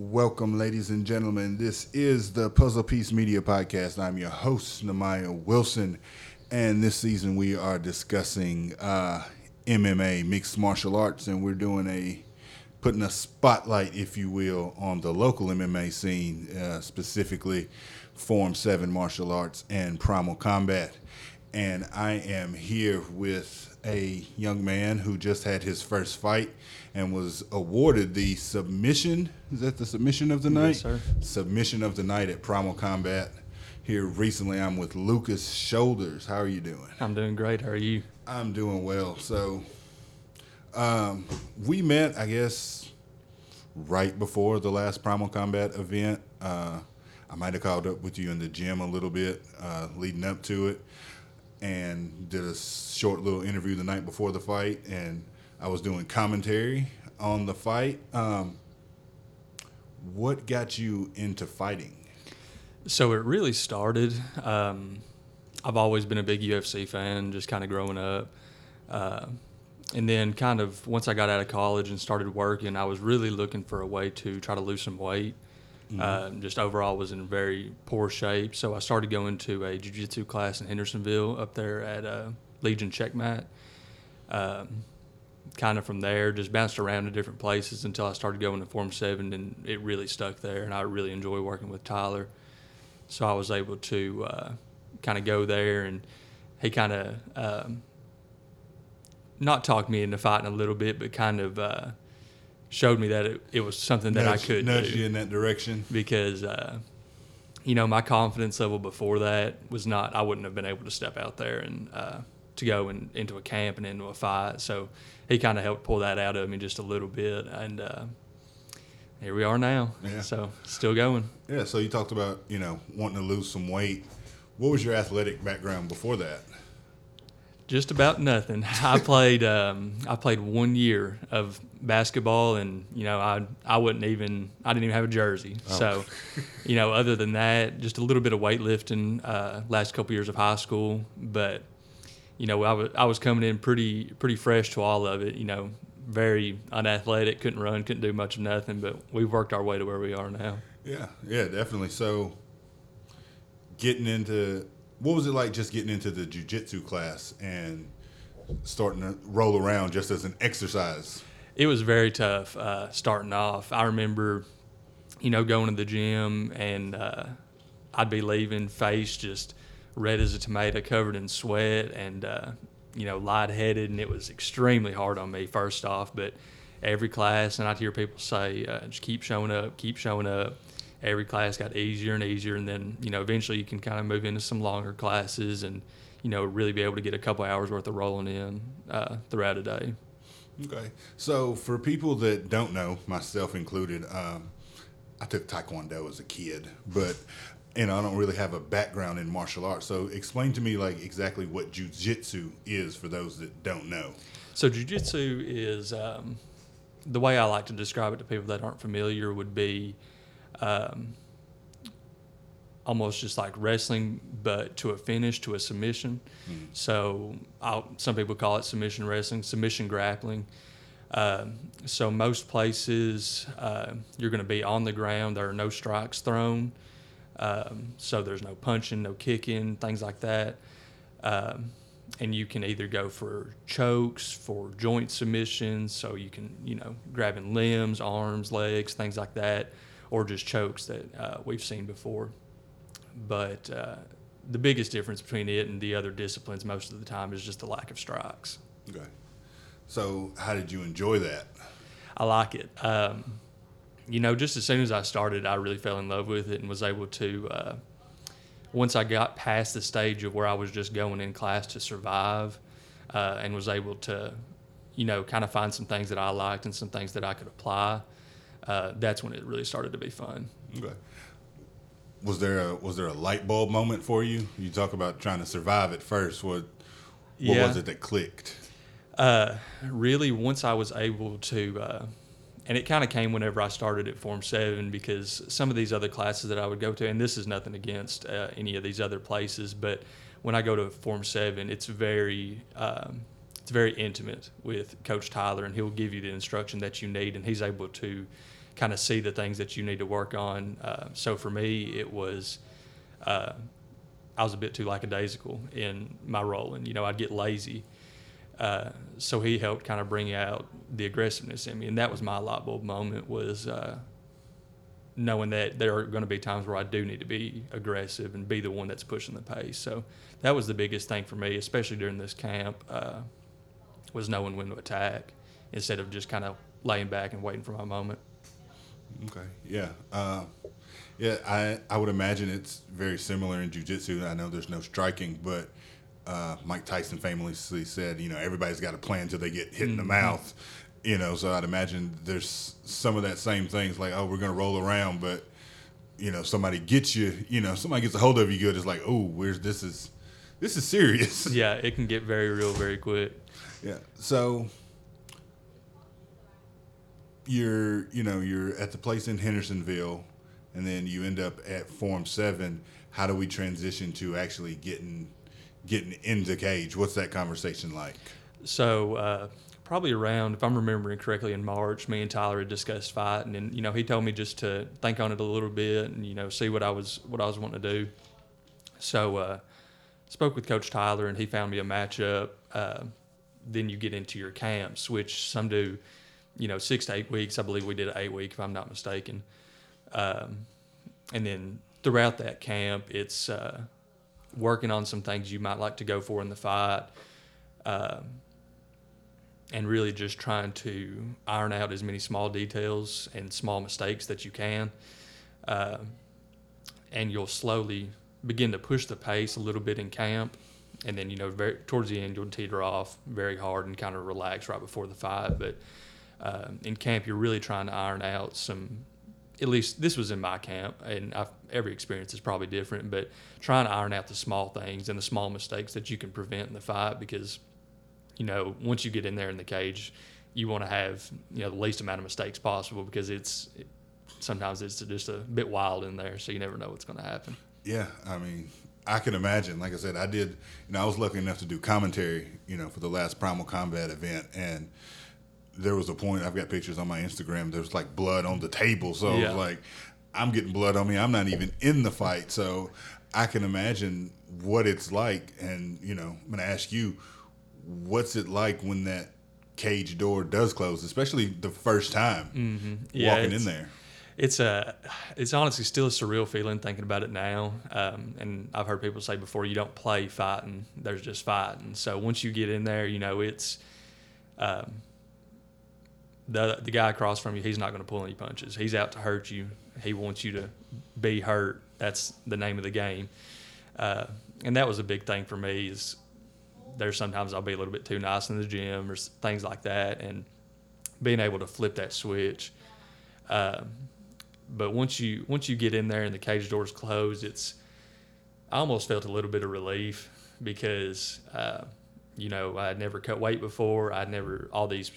Welcome, ladies and gentlemen. This is the Puzzle Piece Media Podcast. I'm your host, Namaya Wilson, and this season we are discussing uh, MMA, mixed martial arts, and we're doing a putting a spotlight, if you will, on the local MMA scene, uh, specifically Form Seven Martial Arts and Primal Combat. And I am here with a young man who just had his first fight and was awarded the submission. Is that the submission of the night? Yes, sir. Submission of the night at Primal Combat. Here recently, I'm with Lucas Shoulders. How are you doing? I'm doing great. How are you? I'm doing well. So, um, we met, I guess, right before the last Primal Combat event. Uh, I might have called up with you in the gym a little bit uh, leading up to it and did a short little interview the night before the fight. And I was doing commentary on the fight. Um, what got you into fighting? So it really started. Um, I've always been a big UFC fan, just kind of growing up. Uh, and then, kind of, once I got out of college and started working, I was really looking for a way to try to lose some weight. Mm-hmm. Uh, just overall was in very poor shape. So I started going to a jiu-jitsu class in Hendersonville up there at uh, Legion Checkmat. Um, kind of from there, just bounced around to different places until I started going to Form 7, and it really stuck there. And I really enjoy working with Tyler. So I was able to uh, kind of go there, and he kind of um, not talked me into fighting a little bit, but kind of uh, showed me that it, it was something that nudged, I could nudge do. you in that direction. Because uh, you know my confidence level before that was not I wouldn't have been able to step out there and uh, to go in, into a camp and into a fight. So he kind of helped pull that out of me just a little bit. And uh, here we are now. Yeah. so still going. Yeah so you talked about you know wanting to lose some weight. What was your athletic background before that just about nothing. I played um, I played one year of basketball, and you know I I wouldn't even I didn't even have a jersey. So, you know, other than that, just a little bit of weightlifting uh, last couple years of high school. But you know, I was I was coming in pretty pretty fresh to all of it. You know, very unathletic, couldn't run, couldn't do much of nothing. But we've worked our way to where we are now. yeah yeah definitely so getting into what was it like just getting into the jiu-jitsu class and starting to roll around just as an exercise it was very tough uh, starting off. I remember, you know, going to the gym and uh, I'd be leaving face just red as a tomato, covered in sweat, and uh, you know, lightheaded, and it was extremely hard on me first off. But every class, and I'd hear people say, uh, just keep showing up, keep showing up. Every class got easier and easier, and then you know, eventually you can kind of move into some longer classes and you know, really be able to get a couple hours worth of rolling in uh, throughout a day. okay so for people that don't know myself included um, i took taekwondo as a kid but you know i don't really have a background in martial arts so explain to me like exactly what jiu-jitsu is for those that don't know So jujitsu is um, the way I like to describe it to people that aren't familiar would be um, almost just like wrestling, but to a finish, to a submission. So I'll, some people call it submission wrestling, submission grappling. Um, so most places uh, you're going to be on the ground. There are no strikes thrown. Um, so there's no punching, no kicking, things like that. Um, and you can either go for chokes, for joint submissions, so you can, you know, grabbing limbs, arms, legs, things like that, or just chokes that uh, we've seen before. But uh, the biggest difference between it and the other disciplines most of the time is just the lack of strikes. okay so how did you enjoy that I like it. Um, you know, just as soon as I started, I really fell in love with it and was able to. Uh, once I got past the stage of where I was just going in class to survive, uh, and was able to, you know, kind of find some things that I liked and some things that I could apply. Uh, that's when it really started to be fun. Okay. Was there a was there a light bulb moment for you? You talk about trying to survive at first. What what Yeah. was it that clicked? Uh, really, once I was able to, uh, and it kind of came whenever I started at Form 7 because some of these other classes that I would go to, and this is nothing against uh, any of these other places, but when I go to Form 7, it's very. Um, it's very intimate with Coach Tyler, and he'll give you the instruction that you need, and he's able to kind of see the things that you need to work on. Uh, so for me, it was uh, I was a bit too lackadaisical in my role, and you know I'd get lazy. Uh, so he helped kind of bring out the aggressiveness in me, and that was my light bulb moment. Was uh, knowing that there are going to be times where I do need to be aggressive and be the one that's pushing the pace. So that was the biggest thing for me, especially during this camp, uh, was knowing when to attack instead of just kind of laying back and waiting for my moment. Okay. Yeah. Uh, yeah. I I would imagine it's very similar in jujitsu. I know there's no striking, but uh, Mike Tyson famously said, you know, everybody's got a plan until they get hit in the Mm-hmm. mouth. You know, so I'd imagine there's some of that same things like, oh, we're gonna roll around, but you know, somebody gets you. You know, somebody gets a hold of you good. It's like, oh, where's this is this is serious. Yeah, it can get very real very quick. Yeah. So you're, you know, you're at the place in Hendersonville, and then you end up at Form Seven. How do we transition to actually getting getting into the cage? What's that conversation like? So uh, probably around, if I'm remembering correctly, in March, me and Tyler had discussed fighting, and you know he told me just to think on it a little bit and you know see what I was what I was wanting to do. So uh, spoke with Coach Tyler, and he found me a matchup. Uh, then you get into your camps, which some do, you know, six to eight weeks. I believe we did an eight week, if I'm not mistaken. Um, and then throughout that camp, it's uh, working on some things you might like to go for in the fight. Um, and really just trying to iron out as many small details and small mistakes that you can. Um and you'll slowly begin to push the pace a little bit in camp. And then, you know, very, towards the end, you'll teeter off very hard and kind of relax right before the fight. But uh, in camp, you're really trying to iron out some, at least this was in my camp, and I've, every experience is probably different, but trying to iron out the small things and the small mistakes that you can prevent in the fight because you know, once you get in there in the cage, you want to have you know the least amount of mistakes possible because it's it, sometimes it's just a bit wild in there, so you never know what's going to happen. Yeah, I mean, I can imagine. Like I said, I did. You know, I was lucky enough to do commentary. You know, for the last Primal Combat event, and there was a point. I've got pictures on my Instagram. There was like blood on the table, so Yeah. was like, I'm getting blood on me. I'm not even in the fight, so I can imagine what it's like. And you know, I'm gonna ask you, what's it like when that cage door does close, especially the first time Mm-hmm. Yeah, walking in there. It's a, it's honestly still a surreal feeling thinking about it now. Um, and I've heard people say before, you don't play fighting; there's just fighting. So once you get in there, you know it's, um, the the guy across from you. He's not going to pull any punches. He's out to hurt you. He wants you to be hurt. That's the name of the game. Uh, and that was a big thing for me. Is there's sometimes I'll be a little bit too nice in the gym or things like that, and being able to flip that switch. Um, but once you once you get in there and the cage doors closed, it's I almost felt a little bit of relief because uh, you know I'd never cut weight before. I'd never all these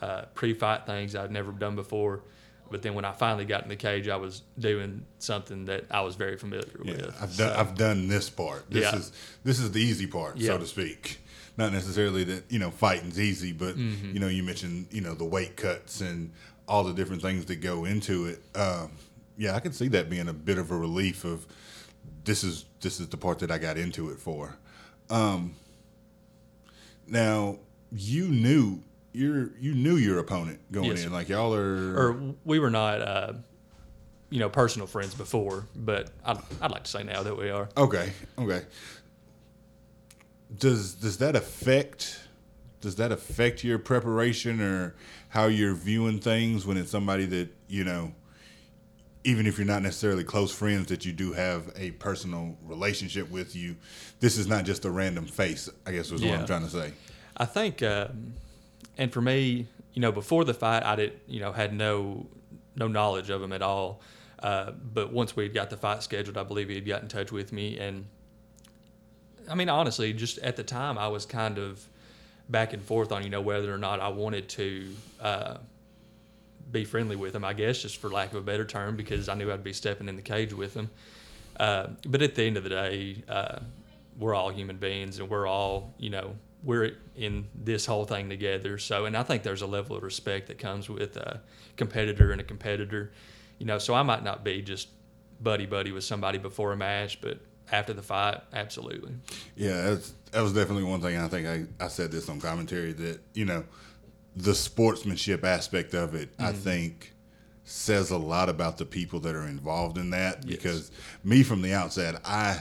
uh, pre-fight things I'd never done before. But then when I finally got in the cage, I was doing something that I was very familiar Yeah, with. I've done. So- I've done this part. This Yeah. is this is the easy part, so to speak. Not necessarily that you know fighting's easy, but Mm-hmm. you know you mentioned you know the weight cuts and all the different things that go into it. Um, yeah, I can see that being a bit of a relief. Of this is this is the part that I got into it for. Um, now you knew your you knew your opponent going Yes, in, like y'all are. or we were not, uh, you know, personal friends before, but I'd, I'd like to say now that we are. Okay. Okay. Does does that affect does that affect your preparation or how you're viewing things when it's somebody that, you know, even if you're not necessarily close friends that you do have a personal relationship with you, this is not just a random face, I guess was what I'm trying to say. I think, um, and for me, you know, before the fight, I did, you know, had no no knowledge of him at all. Uh, but once we got the fight scheduled, I believe he had got in touch with me, and I mean, honestly, just at the time, I was kind of back and forth on, you know, whether or not I wanted to uh, be friendly with him. I guess just for lack of a better term, because I knew I'd be stepping in the cage with him. Uh, but at the end of the day, uh, we're all human beings, and we're all, you know, we're in this whole thing together. So, and I think there's a level of respect that comes with a competitor and a competitor. You know, so I might not be just buddy buddy with somebody before a match, but after the fight, absolutely. Yeah, that's, that was definitely one thing. I think I, I said this on commentary that, you know, the sportsmanship aspect of it, mm-hmm. I think says a lot about the people that are involved in that yes. because me from the outside, I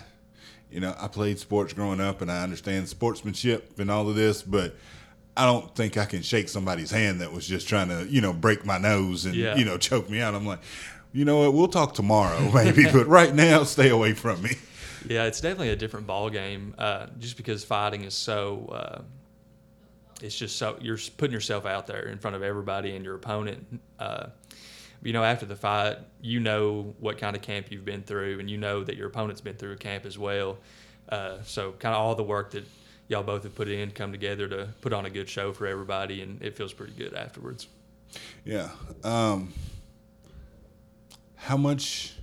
you know, I played sports growing up and I understand sportsmanship and all of this, but I don't think I can shake somebody's hand that was just trying to, you know, break my nose and, yeah. you know, choke me out. I'm like, you know what, we'll talk tomorrow maybe, but right now stay away from me. Yeah, it's definitely a different ball game uh, just because fighting is so uh, it's just so you're putting yourself out there in front of everybody and your opponent. Uh, you know, after the fight, you know what kind of camp you've been through, and you know that your opponent's been through a camp as well. Uh, so, kind of all the work that y'all both have put in come together to put on a good show for everybody, and it feels pretty good afterwards. Yeah. Um, how much?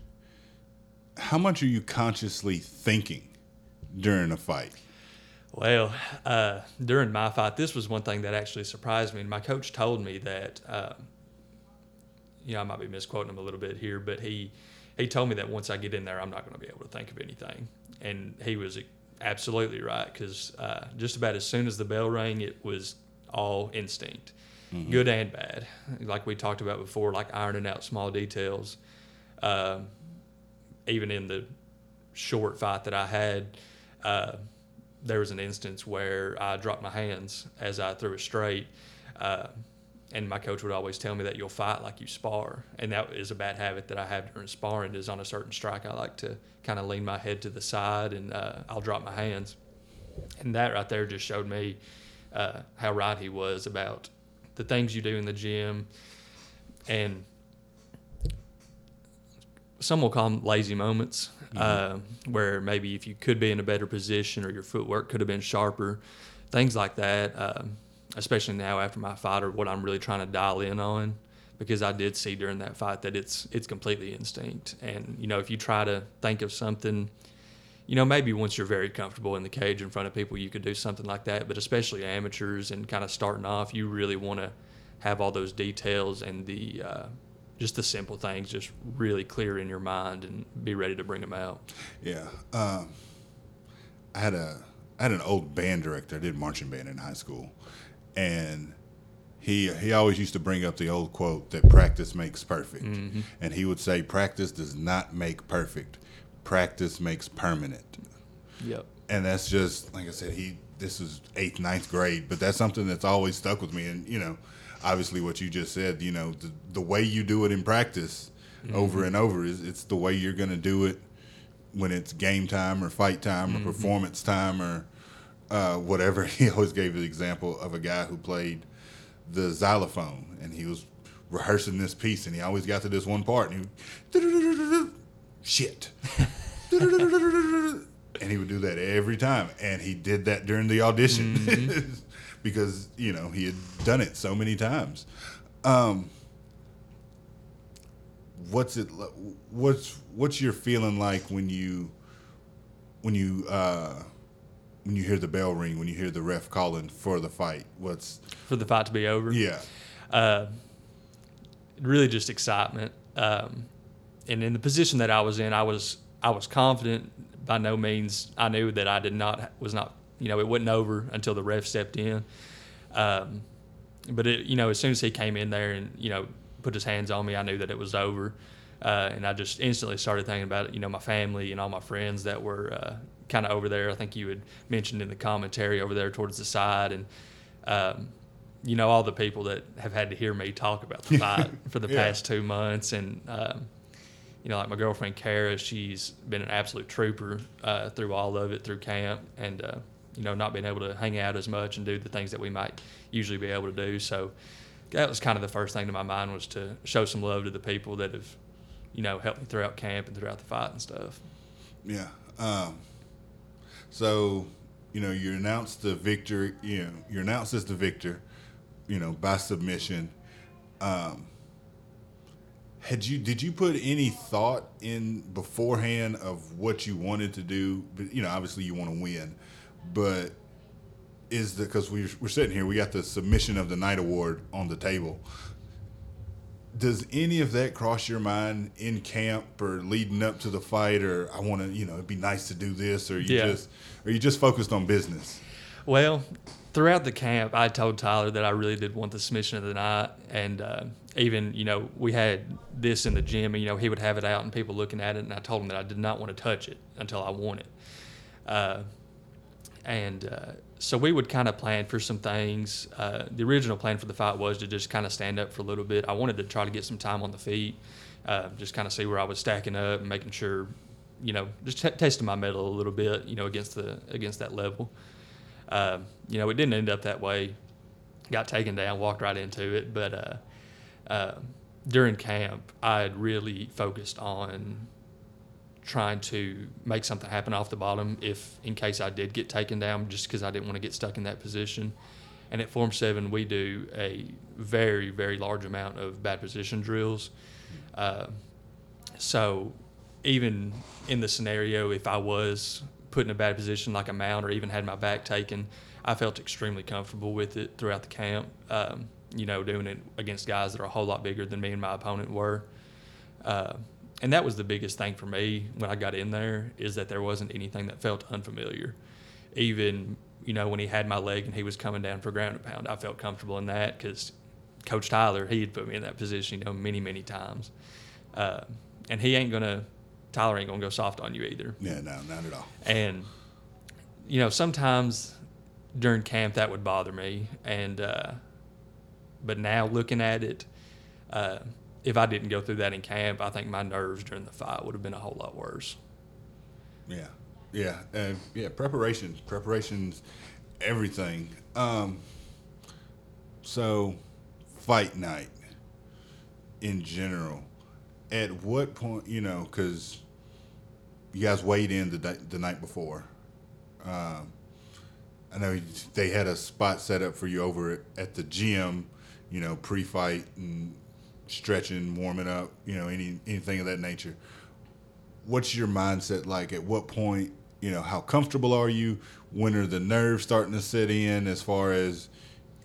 How much are you consciously thinking during a fight? Well, uh, during my fight, this was one thing that actually surprised me. And my coach told me that, uh, you know, I might be misquoting him a little bit here, but he he told me that once I get in there, I'm not going to be able to think of anything. And he was absolutely right because uh, just about as soon as the bell rang, it was all instinct, mm-hmm. good and bad. Like we talked about before, like ironing out small details. Um, even in the short fight that I had, uh, there was an instance where I dropped my hands as I threw it straight. Uh, and my coach would always tell me that you'll fight like you spar. And that is a bad habit that I have during sparring is on a certain strike, I like to kind of lean my head to the side and uh, I'll drop my hands. And that right there just showed me uh, how right he was about the things you do in the gym. And some will call them lazy moments, mm-hmm. uh, where maybe if you could be in a better position or your footwork could have been sharper, things like that. Uh, especially now after my fight, or what I'm really trying to dial in on, because I did see during that fight that it's it's completely instinct. And you know, if you try to think of something, you know, maybe once you're very comfortable in the cage in front of people, you could do something like that. But especially amateurs and kind of starting off, you really want to have all those details and the uh, just the simple things just really clear in your mind and be ready to bring them out. Yeah. Um, I had a I had an old band director. I did marching band in high school, and he he always used to bring up the old quote that practice makes perfect, mm-hmm. and he would say practice does not make perfect, practice makes permanent. Yep. And that's just like I said. He this is eighth ninth grade, but that's something that's always stuck with me, and you know obviously what you just said, you know, the, the way you do it in practice mm-hmm. over and over is it's the way you're going to do it when it's game time or fight time mm-hmm. or performance time or uh, whatever. He always gave the example of a guy who played the xylophone and he was rehearsing this piece and he always got to this one part and he shit. and he would do that every time and he did that during the audition. Mm-hmm. because you know he had done it so many times. Um, what's it? What's what's your feeling like when you when you uh, when you hear the bell ring? When you hear the ref calling for the fight? What's for the fight to be over? Yeah. Uh, really, just excitement. Um, and in the position that I was in, I was I was confident. By no means, I knew that I did not was not you know, it wasn't over until the ref stepped in. Um, but it, you know, as soon as he came in there and you know put his hands on me, I knew that it was over, uh, and I just instantly started thinking about it. You know, my family and all my friends that were uh, kind of over there. I think you had mentioned in the commentary over there towards the side, and um, you know all the people that have had to hear me talk about the fight for the yeah. past two months, and um, you know, like my girlfriend Kara, she's been an absolute trooper uh, through all of it through camp, and uh, you know, not being able to hang out as much and do the things that we might usually be able to do. So that was kind of the first thing to my mind was to show some love to the people that have, you know, helped me throughout camp and throughout the fight and stuff. Yeah. Um, so, you know, you announced the victor, you know, you're announced as the victor, you know, by submission. Um, had you did you put any thought in beforehand of what you wanted to do? But you know, obviously you want to win but is the because we we're sitting here, we got the submission of the night award on the table. Does any of that cross your mind in camp or leading up to the fight, or I want to, you know, it'd be nice to do this, or you Yeah. just, are you just focused on business? Well, throughout the camp, I told Tyler that I really did want the submission of the night, and uh, even you know we had this in the gym, and you know he would have it out and people looking at it, and I told him that I did not want to touch it until I won it, uh, and uh, so we would kind of plan for some things. Uh, the original plan for the fight was to just kind of stand up for a little bit. I wanted to try to get some time on the feet, uh, just kind of see where I was stacking up and making sure, you know, just t- testing my mettle a little bit, you know, against the against that level. Um, you know, it didn't end up that way. Got taken down, walked right into it. But uh, uh, during camp, I had really focused on trying to make something happen off the bottom if in case I did get taken down, just because I didn't want to get stuck in that position. And at Form 7, we do a very, very large amount of bad position drills. Uh, so even in the scenario, if I was put in a bad position like a mount or even had my back taken, I felt extremely comfortable with it throughout the camp. Um, you know, doing it against guys that are a whole lot bigger than me and my opponent were. Uh, and that was the biggest thing for me when I got in there is that there wasn't anything that felt unfamiliar. Even you know when he had my leg and he was coming down for ground and pound, I felt comfortable in that because Coach Tyler he had put me in that position you know many many times, uh, and he ain't gonna Tyler ain't gonna go soft on you either. Yeah, no, not at all. And you know sometimes during camp that would bother me, and uh, but now looking at it. Uh, if I didn't go through that in camp, I think my nerves during the fight would have been a whole lot worse. Yeah, yeah, uh, yeah. Preparation, preparations, everything. Um, so, fight night in general. At what point, you know, because you guys weighed in the the night before. Um, I know they had a spot set up for you over at, at the gym, you know, pre-fight and stretching, warming up, you know, any anything of that nature. What's your mindset like? At what point you know how comfortable are you? When are the nerves starting to set in as far as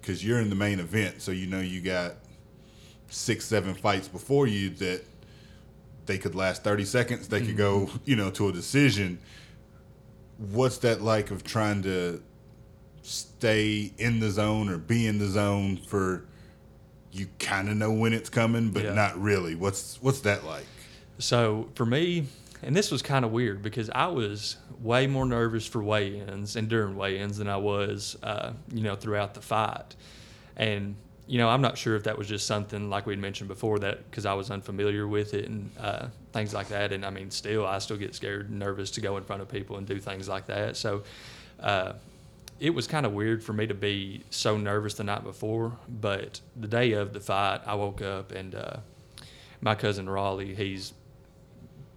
because you're in the main event so you know you got six seven fights before you that they could last 30 seconds they could go mm-hmm. you know to a decision. What's that like of trying to stay in the zone or be in the zone for you kind of know when it's coming but Yeah. not really what's what's that like So for me, and this was kind of weird because I was way more nervous for weigh-ins and during weigh-ins than I was, uh, you know, throughout the fight. And you know, I'm not sure if that was just something like we'd mentioned before that because I was unfamiliar with it and uh, things like that. And I mean, still, I still get scared and nervous to go in front of people and do things like that. So. Uh, it was kind of weird for me to be so nervous the night before, but the day of the fight, I woke up and uh, my cousin Raleigh, he's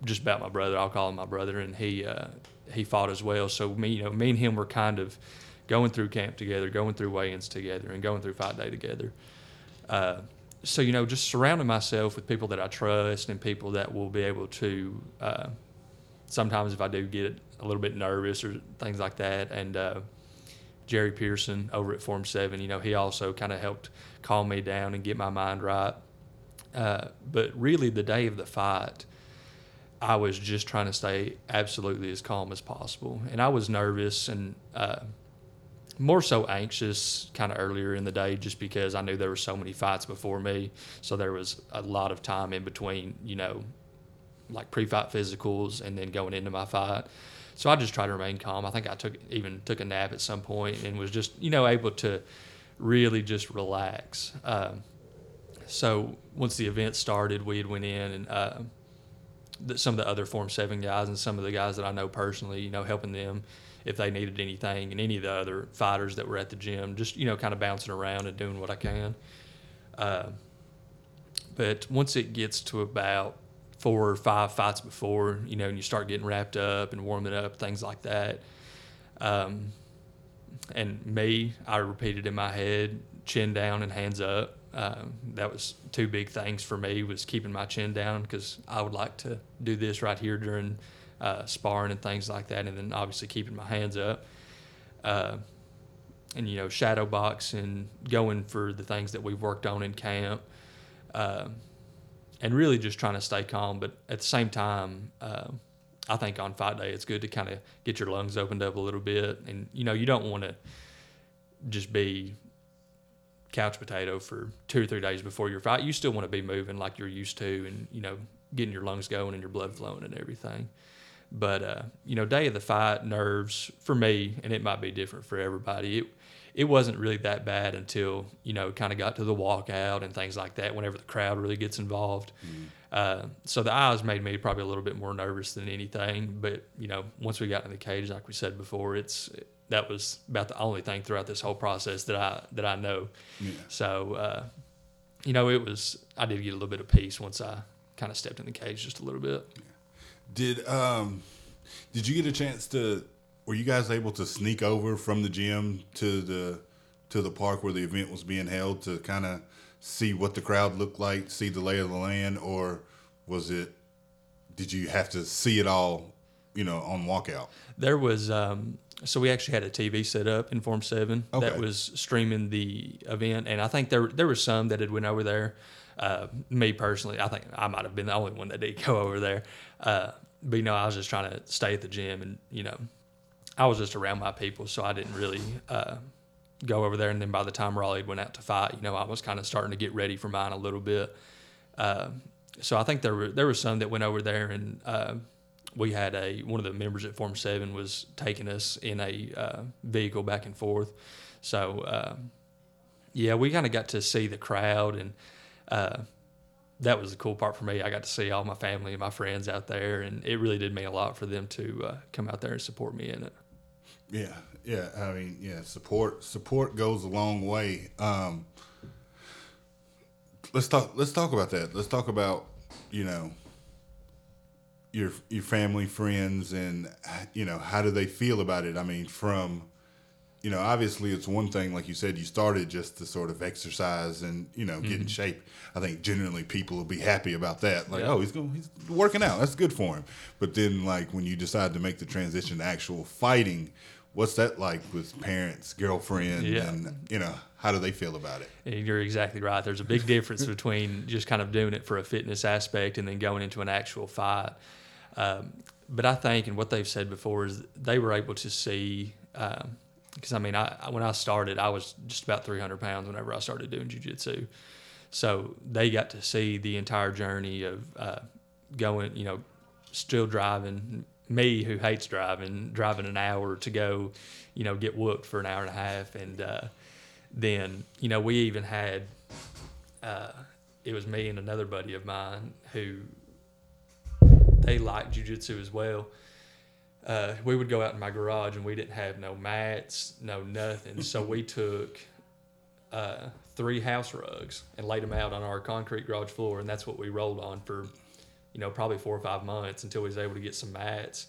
just about my brother. I'll call him my brother, and he uh, he fought as well. So me, you know, me and him were kind of going through camp together, going through weigh-ins together, and going through fight day together. Uh, so you know, just surrounding myself with people that I trust and people that will be able to. Uh, sometimes, if I do get a little bit nervous or things like that, and uh, Jerry Pearson over at Form Seven, you know, he also kind of helped calm me down and get my mind right. Uh, but really, the day of the fight, I was just trying to stay absolutely as calm as possible. And I was nervous and uh, more so anxious kind of earlier in the day just because I knew there were so many fights before me. So there was a lot of time in between, you know, like pre fight physicals and then going into my fight. So I just tried to remain calm. I think I took even took a nap at some point and was just, you know, able to really just relax. Um, so once the event started, we had went in and uh, some of the other Form Seven guys and some of the guys that I know personally, you know, helping them if they needed anything, and any of the other fighters that were at the gym, just you know, kind of bouncing around and doing what I can. Uh, but once it gets to about four or five fights before, you know, and you start getting wrapped up and warming up, things like that. Um, and me, I repeated in my head, chin down and hands up. Um, that was two big things for me was keeping my chin down because I would like to do this right here during uh, sparring and things like that, and then obviously keeping my hands up. Uh, and you know shadow boxing, going for the things that we've worked on in camp, uh, and really just trying to stay calm. But at the same time, uh, I think on fight day it's good to kind of get your lungs opened up a little bit, and you know you don't want to just be couch potato for two or three days before your fight. You still want to be moving like you're used to, and you know getting your lungs going and your blood flowing and everything. But uh, you know, day of the fight, nerves for me, and it might be different for everybody. It it wasn't really that bad until you know kind of got to the walkout and things like that. Whenever the crowd really gets involved, mm. uh, so the eyes made me probably a little bit more nervous than anything. But you know, once we got in the cage, like we said before, it's that was about the only thing throughout this whole process that I that I know. Yeah. So uh, you know, it was I did get a little bit of peace once I kind of stepped in the cage just a little bit. Yeah. Did um did you get a chance to were you guys able to sneak over from the gym to the to the park where the event was being held to kind of see what the crowd looked like, see the lay of the land or was it did you have to see it all, you know, on walkout? There was um so we actually had a TV set up in Form Seven okay. that was streaming the event, and I think there there were some that had went over there. Uh, me personally, I think I might have been the only one that did go over there. Uh, but you know, I was just trying to stay at the gym, and you know, I was just around my people, so I didn't really uh, go over there. And then by the time Raleigh went out to fight, you know, I was kind of starting to get ready for mine a little bit. Uh, so I think there were there were some that went over there, and uh, we had a one of the members at Form Seven was taking us in a uh, vehicle back and forth. So yeah, we kind of got to see the crowd and uh, that was the cool part for me. I got to see all my family and my friends out there, and it really did mean a lot for them to uh, come out there and support me in it. Yeah, yeah. I mean, yeah. Support support goes a long way. Um, let's talk. Let's talk about that. Let's talk about you know your your family, friends, and you know how do they feel about it? I mean, from you know, obviously it's one thing, like you said, you started just to sort of exercise and, you know, get mm-hmm. in shape. I think generally people will be happy about that. Like, yeah. oh, he's going, he's working out. That's good for him. But then, like, when you decide to make the transition to actual fighting, what's that like with parents, girlfriend, yeah. and, you know, how do they feel about it? And you're exactly right. There's a big difference between just kind of doing it for a fitness aspect and then going into an actual fight. Um, but I think, and what they've said before, is they were able to see. Um, because I mean, I when I started, I was just about 300 pounds whenever I started doing jujitsu. So they got to see the entire journey of uh, going, you know, still driving. Me, who hates driving, driving an hour to go, you know, get whooped for an hour and a half, and uh, then you know we even had. Uh, it was me and another buddy of mine who they liked jujitsu as well uh, we would go out in my garage and we didn't have no mats, no nothing. so we took uh, three house rugs and laid them out on our concrete garage floor, and that's what we rolled on for, you know, probably four or five months until we was able to get some mats.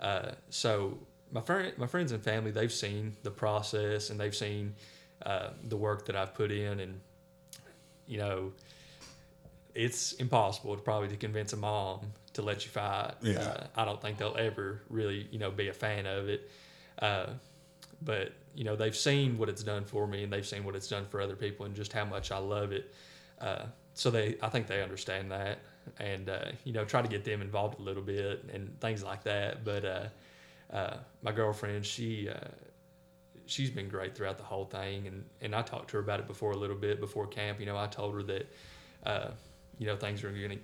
Uh, so my friend, my friends and family, they've seen the process and they've seen uh, the work that I've put in, and you know, it's impossible to probably to convince a mom to let you fight. Yeah. Uh, I don't think they'll ever really, you know, be a fan of it. Uh, but you know, they've seen what it's done for me, and they've seen what it's done for other people, and just how much I love it. Uh, so they, I think they understand that, and uh, you know, try to get them involved a little bit and things like that. But uh, uh, my girlfriend, she she's been great throughout the whole thing and and I talked to her about it before a little bit before camp you know I told her that uh, you know things are going to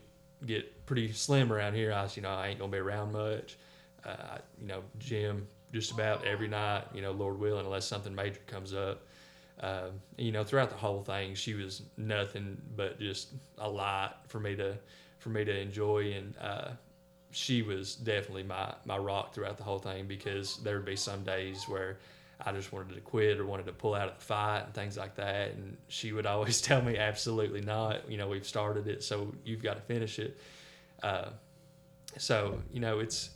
get pretty slim around here. I you know, I ain't gonna be around much. Uh, you know, gym just about every night. You know, Lord willing, unless something major comes up. Uh, you know, throughout the whole thing, she was nothing but just a lot for me to for me to enjoy, and uh, she was definitely my my rock throughout the whole thing because there would be some days where I just wanted to quit or wanted to pull out of the fight and things like that. And she would always tell me, absolutely not. You know, we've started it, so you've got to finish it. Uh, so you know, it's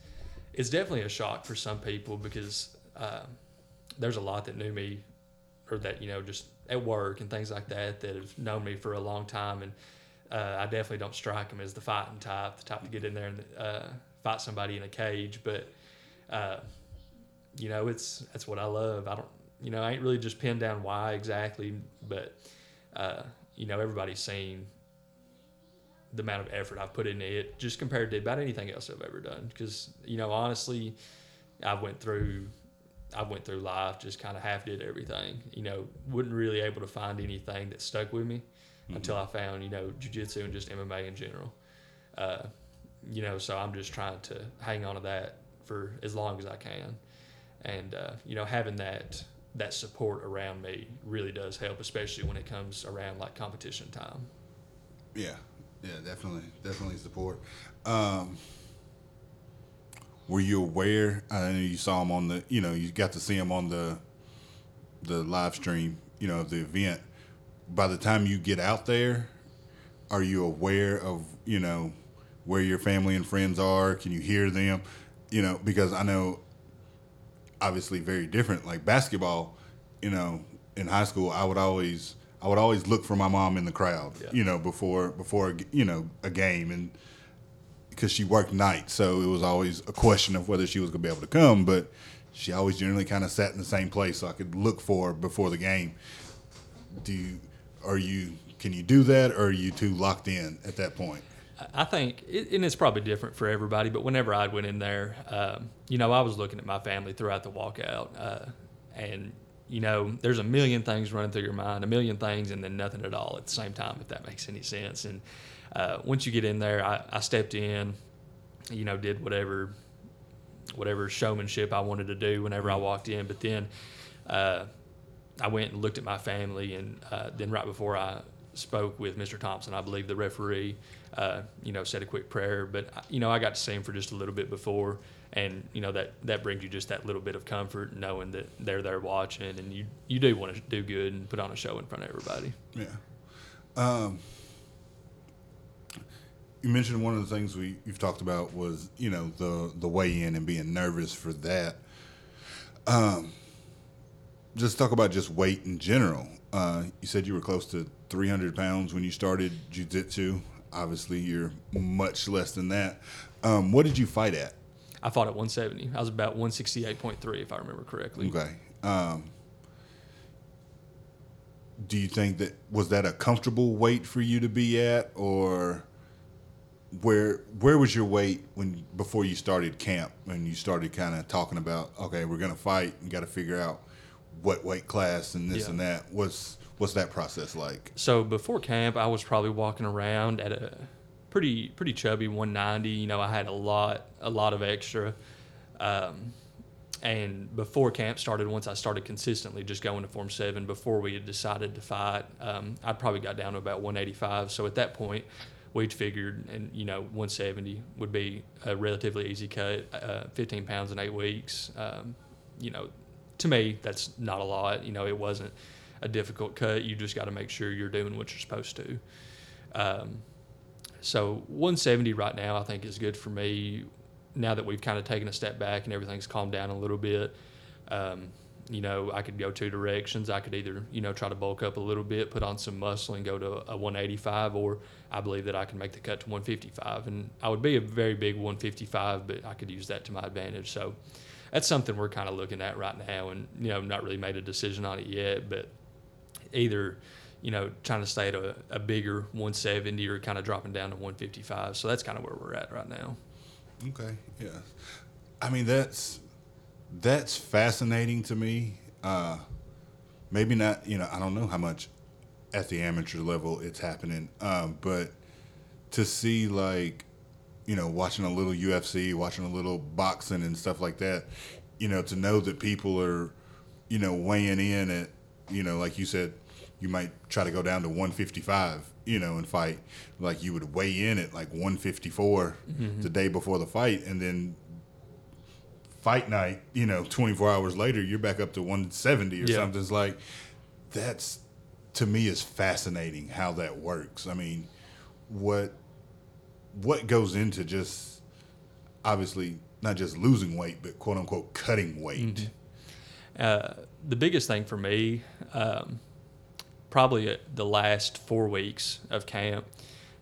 it's definitely a shock for some people because uh, there's a lot that knew me or that you know just at work and things like that that have known me for a long time and. Uh, I definitely don't strike them as the fighting type, the type to get in there and uh, fight somebody in a cage. But uh, you know, it's that's what I love. I don't you know, I ain't really just pinned down why exactly, but uh, you know, everybody's seen the amount of effort I've put into it just compared to about anything else I've ever done. Because you know, honestly, I went through I went through life just kind of half did everything. You know, wasn't really able to find anything that stuck with me mm-hmm. until I found you know jujitsu and just MMA in general. Uh, you know, so I'm just trying to hang on to that for as long as I can, and uh, you know, having that that support around me really does help, especially when it comes around like competition time. Yeah, yeah, definitely, definitely support. Um, were you aware? I know you saw him on the, you know, you got to see him on the, the live stream, you know, the event. By the time you get out there, are you aware of, you know, where your family and friends are? Can you hear them? You know, because I know, obviously, very different. Like basketball, you know, in high school, I would always I would always look for my mom in the crowd, yeah. you know, before before you know a game, and because she worked nights, so it was always a question of whether she was going to be able to come. But she always generally kind of sat in the same place, so I could look for her before the game. Do you, are you can you do that, or are you too locked in at that point? I think, and it's probably different for everybody, but whenever I went in there, um, you know, I was looking at my family throughout the walkout, uh, and you know, there's a million things running through your mind, a million things, and then nothing at all at the same time, if that makes any sense. And uh, once you get in there, I, I, stepped in, you know, did whatever, whatever showmanship I wanted to do whenever I walked in. But then uh, I went and looked at my family, and uh, then right before I spoke with Mr. Thompson, I believe the referee, uh, you know, said a quick prayer. But you know, I got to see him for just a little bit before and you know that that brings you just that little bit of comfort knowing that they're there watching and you you do want to do good and put on a show in front of everybody yeah um, you mentioned one of the things we you've talked about was you know the the weigh in and being nervous for that um, just talk about just weight in general uh, you said you were close to 300 pounds when you started jiu-jitsu obviously you're much less than that um, what did you fight at I fought at 170. I was about 168.3 if I remember correctly. Okay. Um, do you think that was that a comfortable weight for you to be at, or where where was your weight when before you started camp? and you started kind of talking about okay, we're gonna fight, and got to figure out what weight class and this yeah. and that. What's what's that process like? So before camp, I was probably walking around at a pretty pretty chubby 190 you know i had a lot a lot of extra um, and before camp started once i started consistently just going to form 7 before we had decided to fight um, i probably got down to about 185 so at that point we'd figured and you know 170 would be a relatively easy cut uh, 15 pounds in eight weeks um, you know to me that's not a lot you know it wasn't a difficult cut you just got to make sure you're doing what you're supposed to um, so 170 right now, I think, is good for me. Now that we've kind of taken a step back and everything's calmed down a little bit, um, you know, I could go two directions. I could either, you know, try to bulk up a little bit, put on some muscle, and go to a 185, or I believe that I can make the cut to 155. And I would be a very big 155, but I could use that to my advantage. So that's something we're kind of looking at right now, and you know, not really made a decision on it yet, but either you know, trying to stay at a, a bigger 170 or kind of dropping down to 155. So that's kind of where we're at right now. Okay. Yeah. I mean, that's that's fascinating to me. Uh, maybe not. You know, I don't know how much at the amateur level it's happening, um, but to see like, you know, watching a little UFC, watching a little boxing and stuff like that, you know, to know that people are, you know, weighing in at, you know, like you said, you might try to go down to 155, you know, and fight. Like you would weigh in at like 154 mm-hmm. the day before the fight, and then fight night, you know, 24 hours later, you're back up to 170 or yeah. something. It's like that's to me is fascinating how that works. I mean, what what goes into just obviously not just losing weight, but quote unquote cutting weight. Mm-hmm. Uh, the biggest thing for me. Um, probably the last four weeks of camp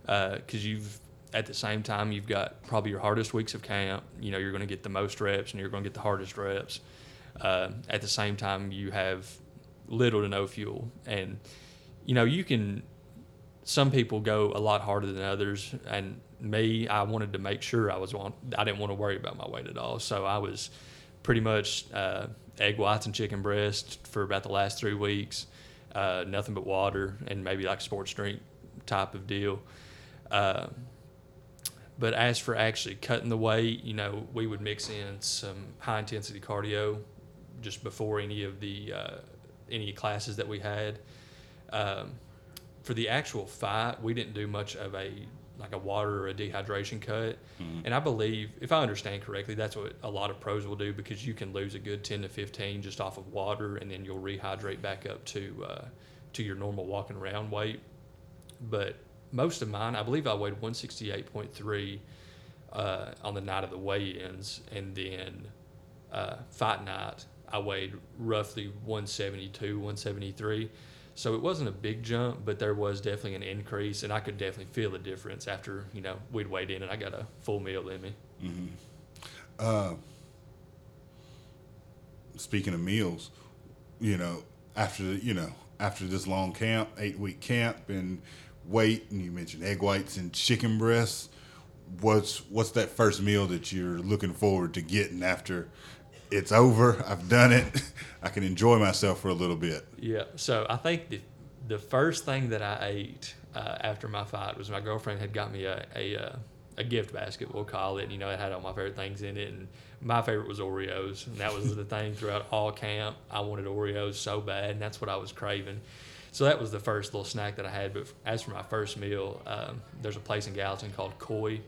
because uh, you've at the same time you've got probably your hardest weeks of camp. You know you're going to get the most reps and you're going to get the hardest reps. Uh, at the same time, you have little to no fuel, and you know you can. Some people go a lot harder than others, and me, I wanted to make sure I was on. I didn't want to worry about my weight at all, so I was pretty much uh, egg whites and chicken breast for about the last three weeks. Uh, nothing but water and maybe like sports drink type of deal. Uh, but as for actually cutting the weight, you know, we would mix in some high intensity cardio just before any of the uh, any classes that we had. Um, for the actual fight, we didn't do much of a like a water or a dehydration cut. Mm-hmm. And I believe, if I understand correctly, that's what a lot of pros will do because you can lose a good 10 to 15 just off of water, and then you'll rehydrate back up to uh, to your normal walking around weight. But most of mine, I believe I weighed 168.3 uh, on the night of the weigh-ins, and then uh, fight night I weighed roughly 172, 173. So it wasn't a big jump, but there was definitely an increase, and I could definitely feel the difference after you know we'd weighed in and I got a full meal in me. Mm-hmm. Uh, speaking of meals, you know, after you know after this long camp, eight week camp, and weight, and you mentioned egg whites and chicken breasts. What's what's that first meal that you're looking forward to getting after it's over. I've done it. I can enjoy myself for a little bit. Yeah. So I think the the first thing that I ate uh, after my fight was my girlfriend had got me a a, uh, a gift basket, we'll call it. And, You know, it had all my favorite things in it, and my favorite was Oreos, and that was the thing throughout all camp. I wanted Oreos so bad, and that's what I was craving. So that was the first little snack that I had. But as for my first meal, um, there's a place in Gallatin called Koi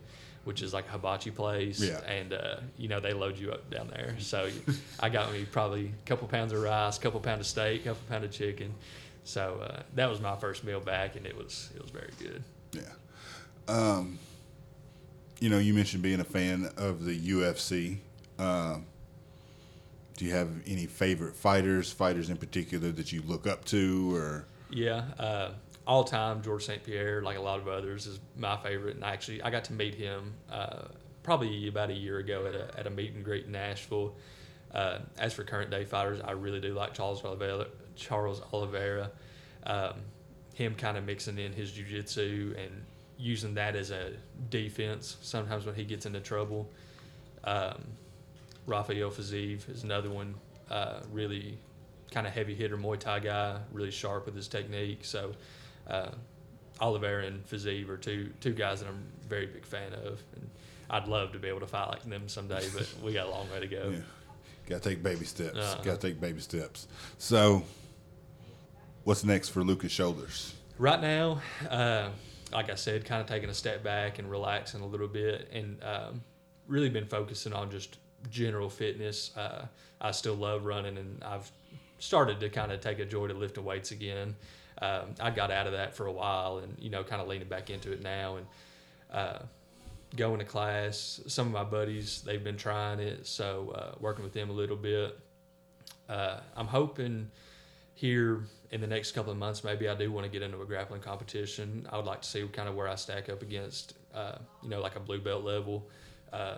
which is like a hibachi place. Yeah. And, uh, you know, they load you up down there. So I got me probably a couple pounds of rice, a couple pounds of steak, a couple pounds of chicken. So uh, that was my first meal back, and it was it was very good. Yeah. Um, you know, you mentioned being a fan of the UFC. Um, do you have any favorite fighters, fighters in particular that you look up to, or? Yeah, uh, all time, George St. Pierre, like a lot of others, is my favorite. And I actually, I got to meet him uh, probably about a year ago at a, at a meet and greet in Nashville. Uh, as for current day fighters, I really do like Charles Oliveira. Charles Oliveira, um, him kind of mixing in his jiu-jitsu and using that as a defense sometimes when he gets into trouble. Um, Rafael Fiziev is another one, uh, really kind of heavy hitter Muay Thai guy, really sharp with his technique. So uh, Oliver and Fiziev are two two guys that I'm very big fan of, and I'd love to be able to fight like them someday, but we got a long way to go. Yeah. Got to take baby steps. Uh-huh. Got to take baby steps. So, what's next for Lucas Shoulders? Right now, uh, like I said, kind of taking a step back and relaxing a little bit, and um, really been focusing on just general fitness. Uh, I still love running, and I've started to kind of take a joy to lifting weights again um, I got out of that for a while and, you know, kind of leaning back into it now and uh, going to class. Some of my buddies, they've been trying it, so uh, working with them a little bit. Uh, I'm hoping here in the next couple of months, maybe I do want to get into a grappling competition. I would like to see kind of where I stack up against, uh, you know, like a blue belt level. Uh,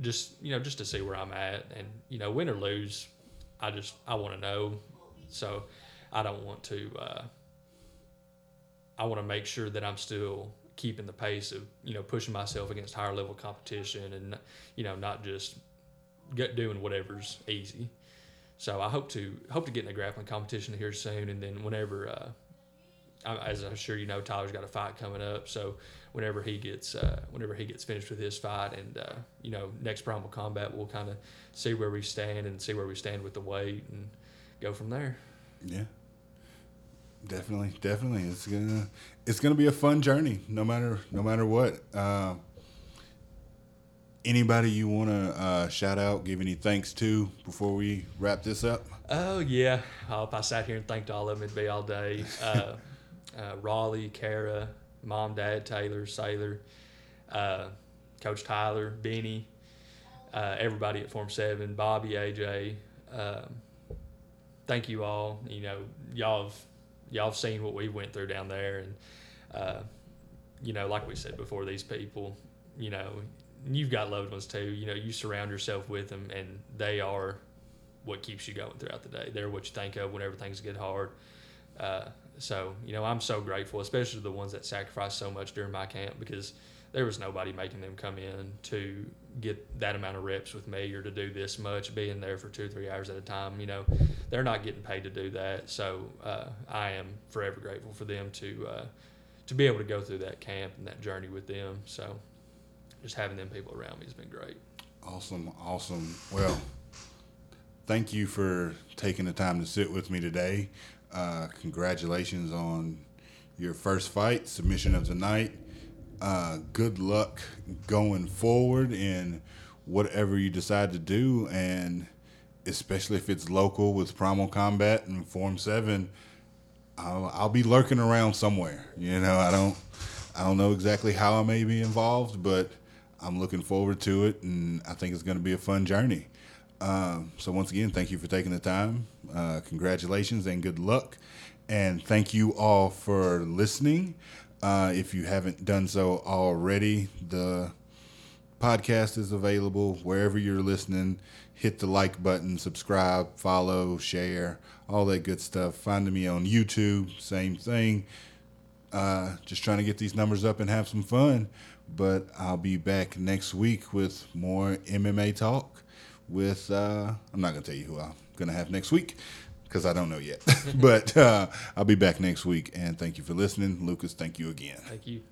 just you know, just to see where I'm at, and you know, win or lose, I just I want to know. So I don't want to. Uh, I want to make sure that I'm still keeping the pace of you know pushing myself against higher level competition and you know not just get doing whatever's easy. So I hope to hope to get in a grappling competition here soon, and then whenever, uh, as I'm sure you know, Tyler's got a fight coming up. So whenever he gets uh, whenever he gets finished with his fight, and uh, you know, next Primal Combat, we'll kind of see where we stand and see where we stand with the weight, and go from there. Yeah. Definitely, definitely. It's gonna it's gonna be a fun journey, no matter no matter what. Uh, anybody you want to uh, shout out, give any thanks to before we wrap this up? Oh yeah, if I sat here and thanked all of them, it'd be all day. Uh, uh, Raleigh, Kara, mom, dad, Taylor, Sailor, uh, Coach Tyler, Benny, uh, everybody at Form Seven, Bobby, AJ. Um, thank you all. You know, y'all have y'all have seen what we went through down there, and uh, you know, like we said before, these people, you know, you've got loved ones too. You know, you surround yourself with them, and they are what keeps you going throughout the day. They're what you think of whenever things get hard. Uh, so you know, I'm so grateful, especially the ones that sacrificed so much during my camp because there was nobody making them come in to get that amount of reps with me or to do this much, being there for two or three hours at a time. You know, they're not getting paid to do that. So uh, I am forever grateful for them to uh, to be able to go through that camp and that journey with them. So just having them people around me has been great. Awesome, awesome. Well, thank you for taking the time to sit with me today. Uh, congratulations on your first fight, submission of the night uh, good luck going forward in whatever you decide to do, and especially if it's local with Primal Combat and Form Seven. I'll, I'll be lurking around somewhere. You know, I don't, I don't know exactly how I may be involved, but I'm looking forward to it, and I think it's going to be a fun journey. Um, so once again, thank you for taking the time. Uh, congratulations and good luck, and thank you all for listening. Uh, if you haven't done so already, the podcast is available wherever you're listening. Hit the like button, subscribe, follow, share, all that good stuff. Find me on YouTube, same thing. Uh, just trying to get these numbers up and have some fun. But I'll be back next week with more MMA talk. With uh, I'm not gonna tell you who I'm gonna have next week because I don't know yet. but uh, I'll be back next week. And thank you for listening. Lucas, thank you again. Thank you.